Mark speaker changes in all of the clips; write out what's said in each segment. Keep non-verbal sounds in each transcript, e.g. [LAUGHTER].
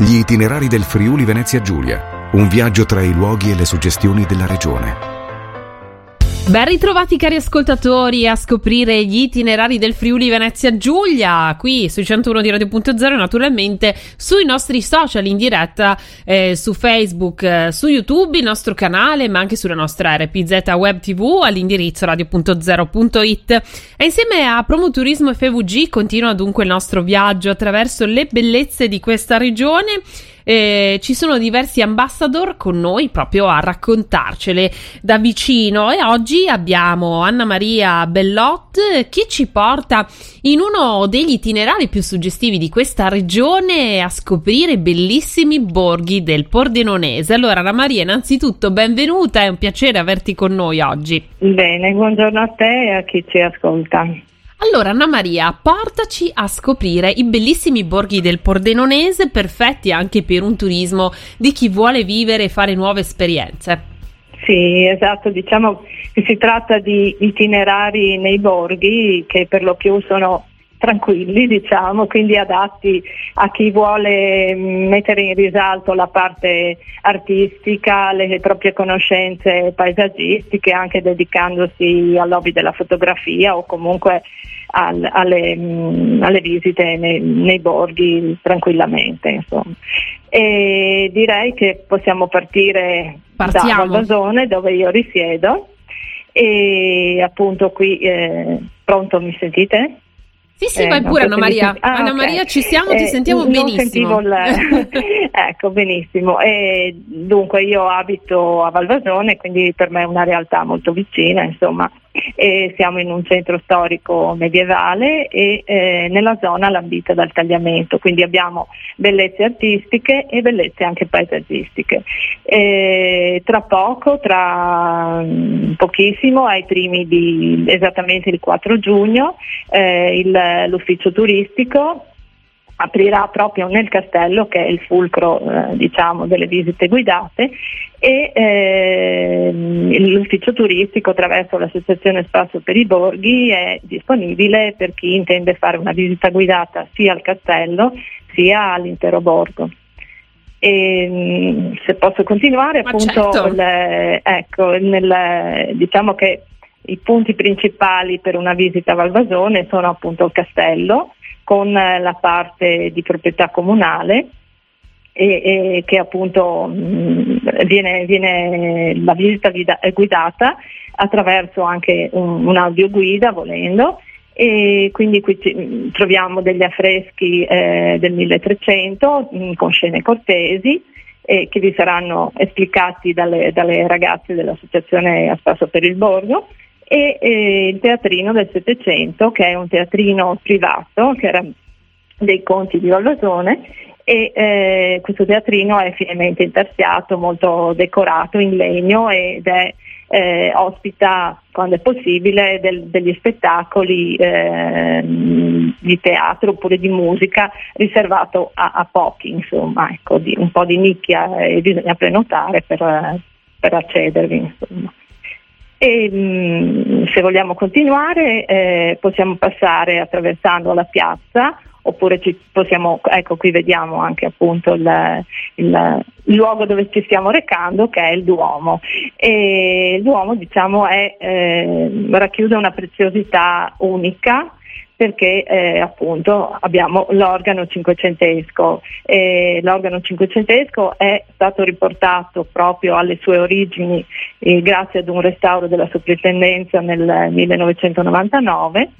Speaker 1: Gli itinerari del Friuli Venezia Giulia. Un viaggio tra i luoghi e le suggestioni della regione.
Speaker 2: Ben ritrovati cari ascoltatori a scoprire gli itinerari del Friuli Venezia Giulia qui sui 101 di Radio.0 naturalmente sui nostri social in diretta eh, su Facebook, eh, su YouTube, il nostro canale ma anche sulla nostra RPZ Web TV all'indirizzo radio.0.it e insieme a Promoturismo FVG continua dunque il nostro viaggio attraverso le bellezze di questa regione eh, ci sono diversi ambassador con noi proprio a raccontarcele da vicino e oggi abbiamo Anna Maria Bellot che ci porta in uno degli itinerari più suggestivi di questa regione a scoprire bellissimi borghi del Pordenonese. Allora Anna Maria innanzitutto benvenuta, è un piacere averti con noi oggi.
Speaker 3: Bene, buongiorno a te e a chi ci ascolta.
Speaker 2: Allora, Anna Maria, portaci a scoprire i bellissimi borghi del Pordenonese, perfetti anche per un turismo di chi vuole vivere e fare nuove esperienze.
Speaker 3: Sì, esatto, diciamo che si tratta di itinerari nei borghi che per lo più sono tranquilli, diciamo, quindi adatti a chi vuole mettere in risalto la parte artistica, le proprie conoscenze paesaggistiche, anche dedicandosi al lobby della fotografia o comunque al, alle, mh, alle, visite nei, nei, borghi tranquillamente. Insomma. E direi che possiamo partire
Speaker 2: Partiamo.
Speaker 3: da Valvasone dove io risiedo e appunto qui eh, pronto mi sentite?
Speaker 2: Sì, sì, eh, vai pure Anna Maria. Ah, Anna okay. Maria, ci siamo, ti eh, sentiamo benissimo. Il... [LAUGHS] [LAUGHS]
Speaker 3: ecco, benissimo. E, dunque io abito a Valvasone, quindi per me è una realtà molto vicina, insomma, e siamo in un centro storico medievale e eh, nella zona lambita dal tagliamento, quindi abbiamo bellezze artistiche e bellezze anche paesaggistiche. E, tra poco, tra um, pochissimo, ai primi di esattamente il 4 giugno, eh, il, l'ufficio turistico aprirà proprio nel castello che è il fulcro eh, diciamo, delle visite guidate e eh, l'ufficio turistico attraverso l'associazione Spasso per i Borghi è disponibile per chi intende fare una visita guidata sia al castello sia all'intero borgo. E, mm, se posso continuare,
Speaker 2: Ma
Speaker 3: appunto,
Speaker 2: certo.
Speaker 3: le, ecco, nel, diciamo che i punti principali per una visita a Valvasone sono appunto il castello, con la parte di proprietà comunale e, e che appunto mh, viene, viene, la visita è guidata attraverso anche un, un'audioguida volendo e quindi qui troviamo degli affreschi eh, del 1300 mh, con scene cortesi eh, che vi saranno esplicati dalle, dalle ragazze dell'associazione A Spasso per il Borgo e eh, il teatrino del Settecento che è un teatrino privato che era dei conti di Valvasone e eh, questo teatrino è finemente intarsiato, molto decorato in legno ed è, eh, ospita quando è possibile del, degli spettacoli eh, di teatro oppure di musica riservato a, a pochi, insomma, ecco, di, un po' di nicchia e bisogna prenotare per, per accedervi. Insomma. E, mm, se vogliamo continuare eh, possiamo passare attraversando la piazza oppure possiamo, ecco qui vediamo anche appunto il, il, il, luogo dove ci stiamo recando che è il Duomo. E il Duomo diciamo è, eh, racchiude una preziosità unica perché eh, appunto abbiamo l'organo cinquecentesco. E l'organo cinquecentesco è stato riportato proprio alle sue origini eh, grazie ad un restauro della soprintendenza nel 1999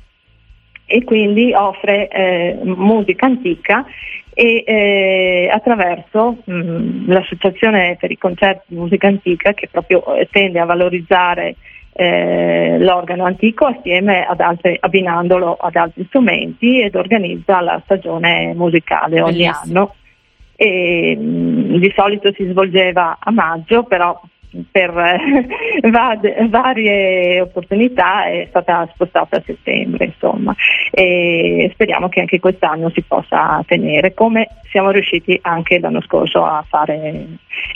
Speaker 3: e quindi offre eh, musica antica e eh, attraverso mh, l'associazione per i concerti di musica antica che proprio tende a valorizzare eh, l'organo antico assieme ad altri, abbinandolo ad altri strumenti ed organizza la stagione musicale ogni Bellissimo. anno. E, mh, di solito si svolgeva a maggio, però per eh, [LAUGHS] varie opportunità è stata spostata a settembre, insomma, e speriamo che anche quest'anno si possa tenere, come siamo riusciti anche l'anno scorso a fare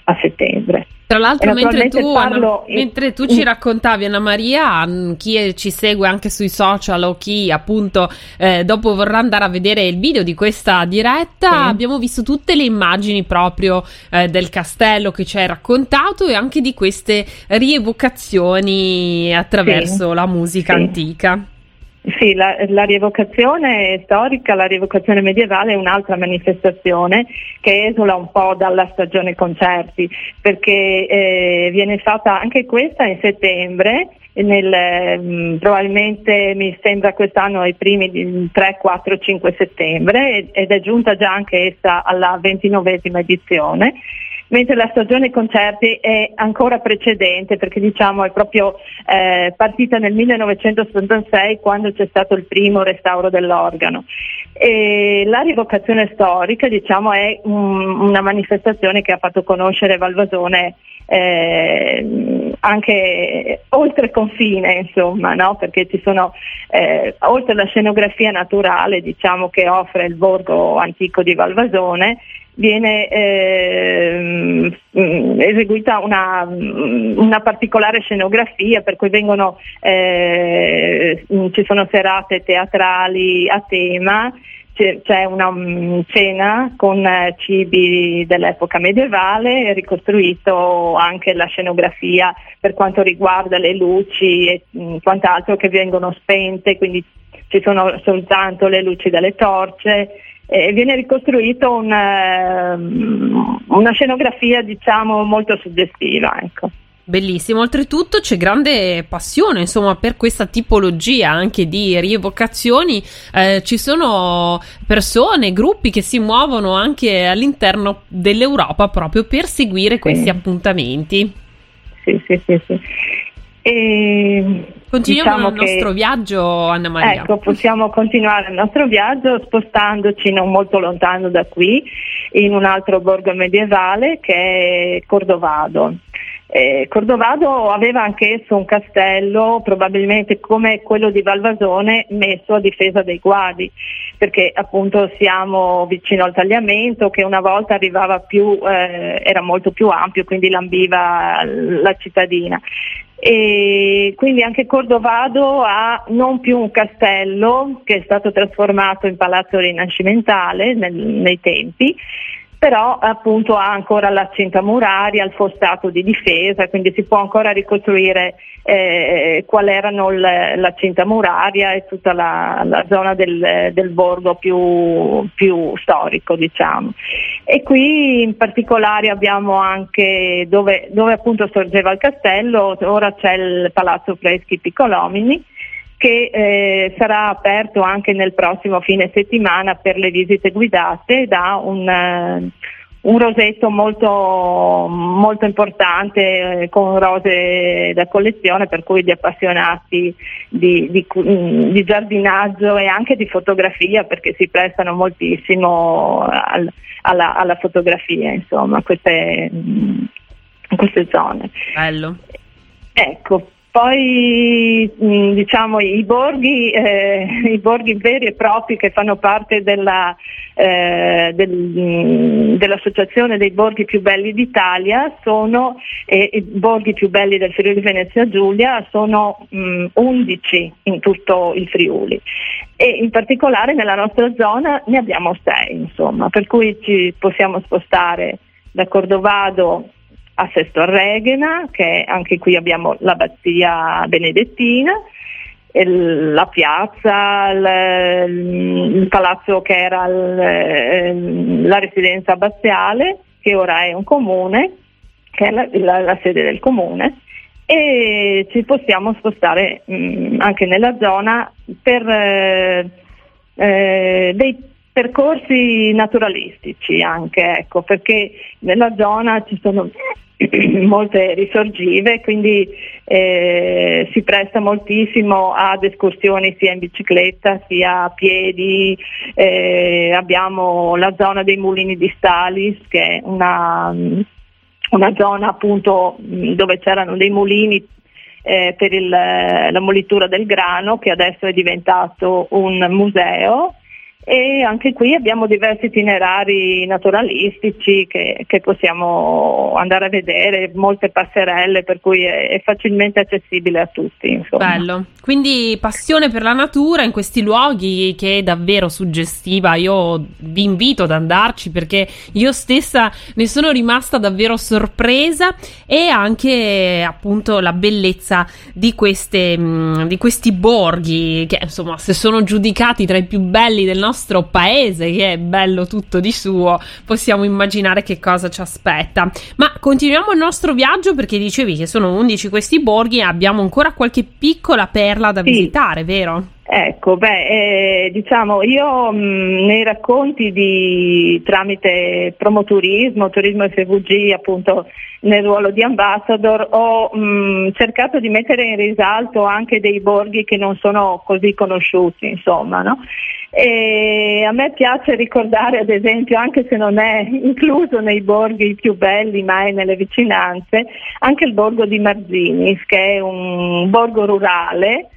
Speaker 3: a settembre.
Speaker 2: Tra l'altro, mentre tu, Anna, mentre tu, ci raccontavi, Anna Maria, chi ci segue anche sui social o chi appunto eh, dopo vorrà andare a vedere il video di questa diretta, sì. abbiamo visto tutte le immagini proprio eh, del castello che ci hai raccontato e anche di queste rievocazioni attraverso sì. la musica sì. antica.
Speaker 3: Sì, la, la, rievocazione storica, la rievocazione medievale è un'altra manifestazione che esula un po' dalla stagione concerti, perché eh, viene fatta anche questa in settembre, nel, mh, mm, probabilmente mi sembra quest'anno ai primi 3, 4, 5 settembre ed è giunta già anche essa alla ventinovesima edizione mentre la stagione concerti è ancora precedente perché diciamo è proprio eh, partita nel 1976 quando c'è stato il primo restauro dell'organo. E la rivocazione storica diciamo, è un, una manifestazione che ha fatto conoscere Valvasone eh, anche oltre confine, insomma, no? perché ci sono, eh, oltre alla scenografia naturale diciamo, che offre il borgo antico di Valvasone, viene eh, eseguita una, una, particolare scenografia per cui vengono, eh, ci sono serate teatrali a tema, c'è una um, cena con eh, cibi dell'epoca medievale, ricostruito anche la scenografia per quanto riguarda le luci e quant'altro che vengono spente, quindi ci sono soltanto le luci delle torce e viene ricostruito un, uh, una scenografia diciamo molto suggestiva. Ecco.
Speaker 2: Bellissimo, oltretutto c'è grande passione insomma per questa tipologia anche di rievocazioni, eh, ci sono persone, gruppi che si muovono anche all'interno dell'Europa proprio per seguire questi appuntamenti.
Speaker 3: Sì, sì, sì, sì.
Speaker 2: E Continuiamo diciamo il nostro che, viaggio, Anna Maria.
Speaker 3: Ecco, possiamo continuare il nostro viaggio spostandoci non molto lontano da qui, in un altro borgo medievale che è Cordovado. Eh, Cordovado aveva anch'esso un castello, probabilmente come quello di Valvasone, messo a difesa dei guadi, perché appunto siamo vicino al tagliamento che una volta arrivava più, eh, era molto più ampio, quindi lambiva la cittadina. E quindi anche Cordovado ha non più un castello che è stato trasformato in palazzo rinascimentale nel, nei tempi, però appunto ha ancora la cinta muraria, il fostato di difesa, quindi si può ancora ricostruire eh, qual il, la cinta muraria e tutta la, la zona del, del borgo più, più, storico, diciamo. E qui in particolare abbiamo anche dove, dove appunto sorgeva il castello, ora c'è il Palazzo Freschi Piccolomini che eh, sarà aperto anche nel prossimo fine settimana per le visite guidate da un, uh, un rosetto molto, molto importante eh, con rose da collezione per cui gli appassionati di, di, di, giardinaggio e anche di fotografia perché si prestano moltissimo al, alla, alla, fotografia insomma queste, queste zone.
Speaker 2: Bello.
Speaker 3: Ecco, poi mm, diciamo i borghi, eh, i borghi, veri e propri che fanno parte della, eh, del, mm, dell'Associazione dei borghi più belli d'Italia sono eh, i borghi più belli del Friuli Venezia Giulia, sono mh, mm, 11 in tutto il Friuli. E in particolare nella nostra zona ne abbiamo 6 insomma, per cui ci possiamo spostare da Cordovado a Sesto Arreghena, che anche qui abbiamo l'abbazia benedettina, la piazza, il, il palazzo che era il, ehm, la residenza abbaziale, che ora è un comune, che è la, la, la sede del comune, e ci possiamo spostare mh, mm, anche nella zona per eh, eh, dei percorsi naturalistici anche, ecco, perché nella zona ci sono [CLEARS THROAT] molte risorgive, quindi eh, si presta moltissimo ad escursioni sia in bicicletta sia a piedi. Eh, abbiamo la zona dei mulini di Stalis, che è una, una zona appunto dove c'erano dei mulini eh, per il, la molitura del grano, che adesso è diventato un museo e anche qui abbiamo diversi itinerari naturalistici che, che, possiamo andare a vedere, molte passerelle per cui è, è facilmente accessibile a tutti. Insomma.
Speaker 2: Bello, quindi passione per la natura in questi luoghi che è davvero suggestiva, io vi invito ad andarci perché io stessa ne sono rimasta davvero sorpresa e anche appunto la bellezza di, queste, mm, di questi borghi che insomma se sono giudicati tra i più belli del nostro nostro paese, che è bello tutto di suo, possiamo immaginare che cosa ci aspetta. Ma continuiamo il nostro viaggio perché dicevi che sono 11 questi borghi e abbiamo ancora qualche piccola perla da sì. visitare, vero?
Speaker 3: Ecco, beh, eh, diciamo, io mh, mm, nei racconti di, tramite promoturismo, turismo FVG, appunto nel ruolo di ambassador, ho mh, mm, cercato di mettere in risalto anche dei borghi che non sono così conosciuti, insomma, no? E a me piace ricordare, ad esempio, anche se non è incluso nei borghi più belli, ma è nelle vicinanze, anche il borgo di Marzinis, che è un borgo rurale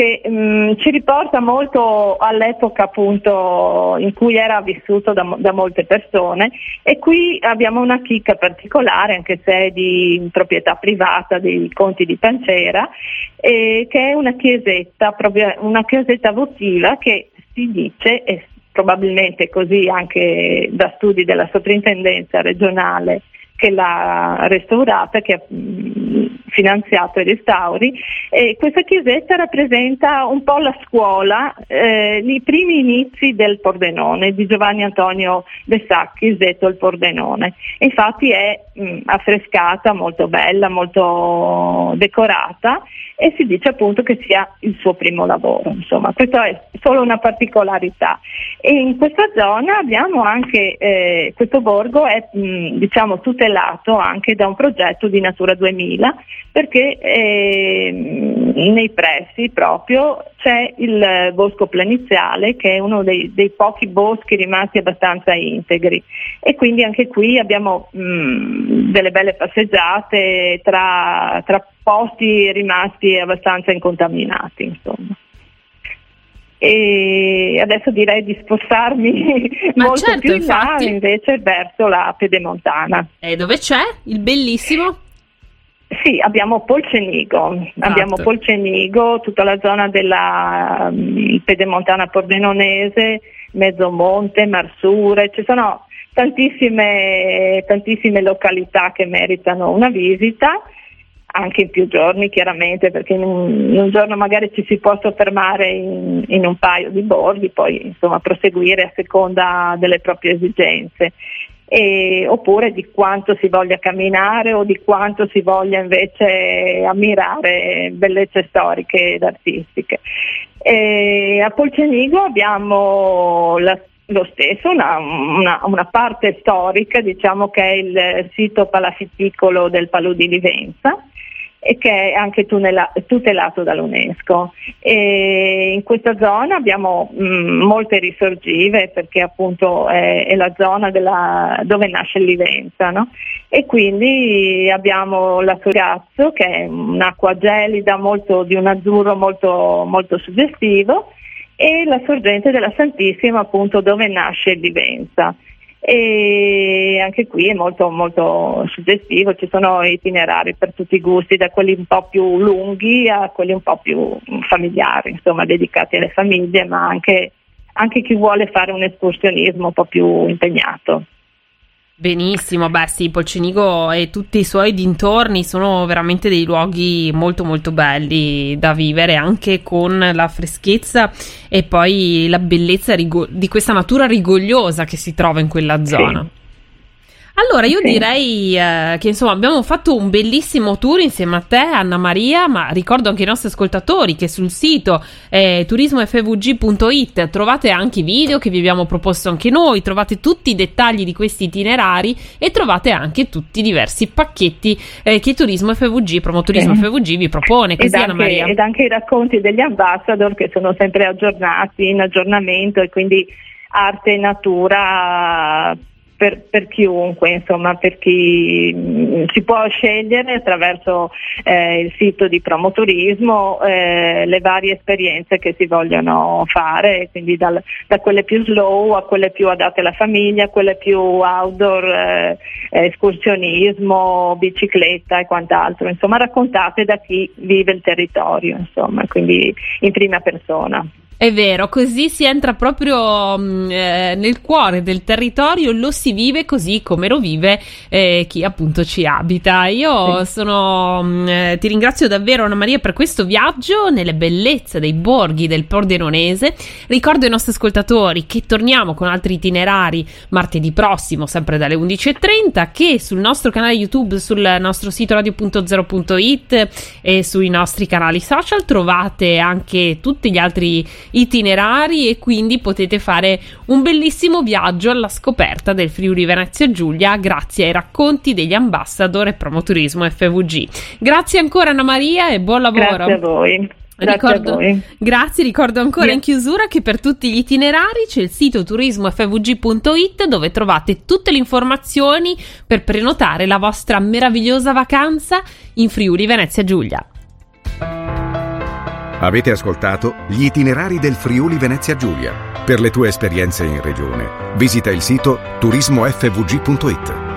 Speaker 3: che mh, mm, ci riporta molto all'epoca appunto in cui era vissuto da, da, molte persone. E qui abbiamo una chicca particolare anche se è di proprietà privata dei conti di Pancera eh, che è una chiesetta, una chiesetta votiva che si dice e probabilmente così anche da studi della soprintendenza regionale che l'ha restaurata, che ha mm, finanziato i restauri. E questa chiesetta rappresenta un po' la scuola, eh, i primi inizi del Pordenone, di Giovanni Antonio Bessacchi, detto il Pordenone. Infatti è mh, mm, affrescata, molto bella, molto decorata e si dice appunto che sia il suo primo lavoro. Insomma, questa è solo una particolarità. E in questa zona abbiamo anche, eh, questo borgo è mh, diciamo tutelato anche da un progetto di Natura 2000 perché eh, nei pressi proprio c'è il bosco planiziale che è uno dei, dei, pochi boschi rimasti abbastanza integri e quindi anche qui abbiamo mh, delle belle passeggiate tra, tra posti rimasti abbastanza incontaminati. Insomma. E adesso direi di spostarmi [LAUGHS]
Speaker 2: Ma
Speaker 3: molto
Speaker 2: certo,
Speaker 3: più in là
Speaker 2: invece
Speaker 3: verso la Pedemontana.
Speaker 2: E dove c'è il bellissimo?
Speaker 3: Sì, abbiamo Polcenigo, esatto. abbiamo Polcenigo, tutta la zona della um, Pedemontana Pordenonese, Mezzomonte, Marsure, ci sono tantissime, tantissime località che meritano una visita anche in più giorni chiaramente perché in un, in un, giorno magari ci si può soffermare in, in un paio di borghi, poi insomma proseguire a seconda delle proprie esigenze. E, oppure di quanto si voglia camminare o di quanto si voglia invece ammirare bellezze storiche ed artistiche. E a Polcenigo abbiamo la, lo stesso, una, una, una, parte storica, diciamo che è il sito palafitticolo del Palù di Livenza, e che è anche tutelato dall'UNESCO. E in questa zona abbiamo mh, mm, molte risorgive perché appunto è, è la zona della, dove nasce l'Ivenza no? e quindi abbiamo la Sorazzo che è un'acqua gelida molto, di un azzurro molto, molto suggestivo e la sorgente della Santissima appunto dove nasce l'Ivenza e anche qui è molto, molto suggestivo, ci sono itinerari per tutti i gusti, da quelli un po' più lunghi a quelli un po' più familiari, insomma dedicati alle famiglie, ma anche, anche chi vuole fare un escursionismo un po' più impegnato.
Speaker 2: Benissimo, beh sì, Polcenigo e tutti i suoi dintorni sono veramente dei luoghi molto molto belli da vivere anche con la freschezza e poi la bellezza rigo- di questa natura rigogliosa che si trova in quella zona. Sì. Allora, io sì. direi eh, che insomma abbiamo fatto un bellissimo tour insieme a te, Anna Maria, ma ricordo anche ai nostri ascoltatori che sul sito eh, turismofvg.it trovate anche i video che vi abbiamo proposto anche noi, trovate tutti i dettagli di questi itinerari e trovate anche tutti i diversi pacchetti eh, che Turismo FVG, Promoturismo sì. FVG vi propone.
Speaker 3: Così, ed, anche, ed anche i racconti degli ambassador che sono sempre aggiornati, in aggiornamento e quindi arte e natura per, per, chiunque, insomma, per chi mm, si può scegliere attraverso eh, il sito di promoturismo eh, le varie esperienze che si vogliono fare, quindi dal, da quelle più slow a quelle più adatte alla famiglia, quelle più outdoor, eh, escursionismo, bicicletta e quant'altro, insomma raccontate da chi vive il territorio, insomma, quindi in prima persona.
Speaker 2: È vero, così si entra proprio mm, eh, nel cuore del territorio, lo si vive così come lo vive eh, chi appunto ci abita. Io sì. sono, mm, eh, ti ringrazio davvero Anna Maria per questo viaggio nelle bellezze dei borghi del Pordenonese. Ricordo ai nostri ascoltatori che torniamo con altri itinerari martedì prossimo, sempre dalle 11.30, che sul nostro canale YouTube, sul nostro sito radio.0.it e sui nostri canali social trovate anche tutti gli altri itinerari e quindi potete fare un bellissimo viaggio alla scoperta del Friuli Venezia Giulia grazie ai racconti degli ambassador e promoturismo FVG. Grazie ancora Anna Maria e buon lavoro.
Speaker 3: Grazie a voi.
Speaker 2: Grazie, ricordo, grazie, ricordo ancora yeah. in chiusura che per tutti gli itinerari c'è il sito turismofvg.it dove trovate tutte le informazioni per prenotare la vostra meravigliosa vacanza in Friuli Venezia Giulia.
Speaker 1: Avete ascoltato gli itinerari del Friuli Venezia Giulia. Per le tue esperienze in regione, visita il sito turismofvg.it.